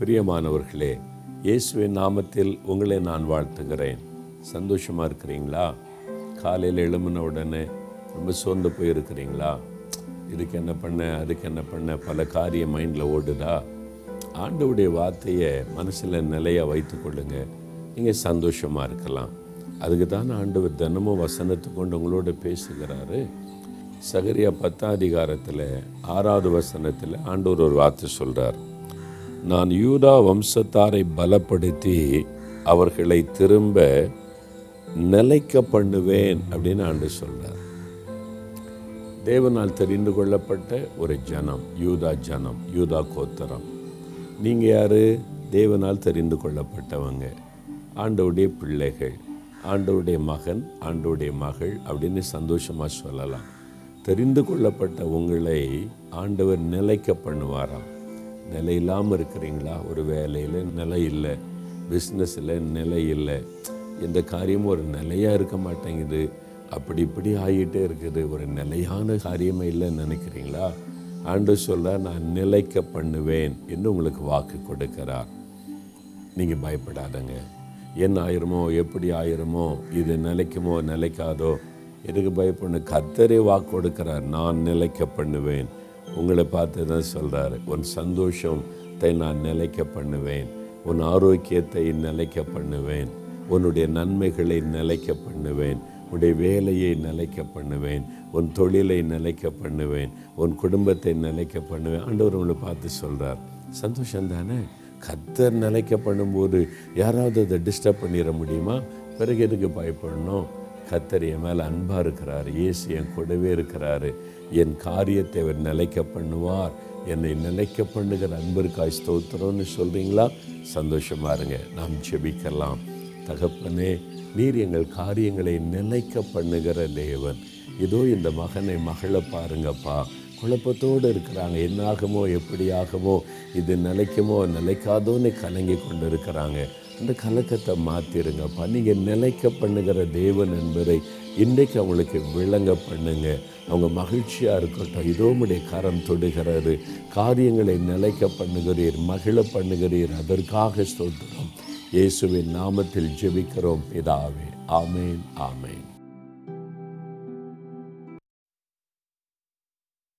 பிரியமானவர்களே இயேசுவின் நாமத்தில் உங்களை நான் வாழ்த்துகிறேன். சந்தோஷமாக இருக்கிறீங்களா? காலையில் எழும்பின உடனே ரொம்ப சோர்ந்து போயிருக்கிறீங்களா? இதுக்கு என்ன பண்ண அதுக்கு என்ன பண்ண? பல காரியம் மைண்டில் ஓடுதா? ஆண்டவுடைய வார்த்தையை மனசில் நிலையாக வைத்துக்கொள்ளுங்க நீங்கள் சந்தோஷமாக இருக்கலாம். அதுக்கு தான் ஆண்டவர் தினமும் வசனத்தை கொண்டு உங்களோட பேசுகிறாரு. சகரியா பத்தாம் அதிகாரத்தில் ஆறாவது வசனத்தில் ஆண்டவர் ஒரு வார்த்தை சொல்கிறார் நான் யூதா வம்சத்தாரை பலப்படுத்தி அவர்களை திரும்ப நிலைக்க பண்ணுவேன் அப்படின்னு ஆண்டு சொல்கிறார் தேவனால் தெரிந்து கொள்ளப்பட்ட ஒரு ஜனம் யூதா ஜனம் யூதா கோத்தரம். நீங்கள் யார்? தேவனால் தெரிந்து கொள்ளப்பட்டவங்க. ஆண்டவுடைய பிள்ளைகள் ஆண்டவுடைய மகன் ஆண்டவுடைய மகள் அப்படின்னு சந்தோஷமாக சொல்லலாம். தெரிந்து கொள்ளப்பட்ட உங்களை ஆண்டவர் நிலைக்க பண்ணுவாராம் நிலை இல்லாமல் இருக்கிறீங்களா? ஒரு வேலையில் நிலை இல்லை. பிஸ்னஸில் நிலை இல்லை. எந்த காரியமும் ஒரு நிலையாக இருக்க மாட்டேங்குது. அப்படி இப்படி ஆகிட்டே இருக்குது. ஒரு நிலையான காரியமே இல்லைன்னு நினைக்கிறீங்களா? ஆண்டு சொல்ல நான் நிலைக்க பண்ணுவேன் என்று உங்களுக்கு வாக்கு கொடுக்கிறார். நீங்கள் பயப்படாதங்க. என்ன ஆயிருமோ எப்படி ஆயிருமோ இது நிலைக்குமோ நிலைக்காதோ எதுக்கு பயப்படணும்? கத்தரே வாக்கு கொடுக்கிறார். நான் நிலைக்க பண்ணுவேன். உங்களை பார்த்து தான் சொல்கிறார் உன் சந்தோஷத்தை நான் நிலைக்க பண்ணுவேன். உன் ஆரோக்கியத்தை நிலைக்க பண்ணுவேன். உன்னுடைய நன்மைகளை நிலைக்க பண்ணுவேன். உன்னுடைய வேலையை நிலைக்க பண்ணுவேன். உன் தொழிலை நிலைக்க பண்ணுவேன். உன் குடும்பத்தை நிலைக்க பண்ணுவேன். ஆண்டவர் உங்களை பார்த்து சொல்கிறார் சந்தோஷம் தானே? கத்தர் நிலைக்க பண்ணும்போது யாராவது அதை டிஸ்டர்ப் பண்ணிட முடியுமா? பிறகு எதுக்கு பயப்படணும்? கத்தர் என் மேலே அன்பாக இருக்கிறார். இயேசு என் கூடவே இருக்கிறாரு. என் காரியத்தை அவர் நிலைக்க பண்ணுவார். என்னை நிலைக்க பண்ணுகிற அன்பிற்காய் ஸ்தோத்திரம்னு சொல்கிறீங்களா சந்தோஷமாக இருங்க. நாம் செபிக்கலாம் தகப்பனே நீர் எங்கள் காரியங்களை நிலைக்க பண்ணுகிற தேவன். இதோ இந்த மகனை மகளை பாருங்கப்பா. குழப்பத்தோடு இருக்கிறாங்க. என்னாகுமோ எப்படியாகுமோ இது நிலைக்குமோ நிலைக்காதோன்னு கலங்கி கொண்டு இருக்கிறாங்க அந்த கலக்கத்தை மாற்றிருங்கப்பா நீங்கள் நிலைக்க பண்ணுகிற தேவன் என்பதை இன்றைக்கு அவங்களுக்கு விளங்க பண்ணுங்க. அவங்க மகிழ்ச்சியாக இருக்கட்டும். இதோ உடைய கரம் தொடுகிறாரு காரியங்களை நிலைக்க பண்ணுகிறீர் மகிழ பண்ணுகிறீர். அதற்காக சொல்கிறோம் இயேசுவின் நாமத்தில் ஜெபிக்கிறோம். பிதாவே ஆமேன் ஆமேன்.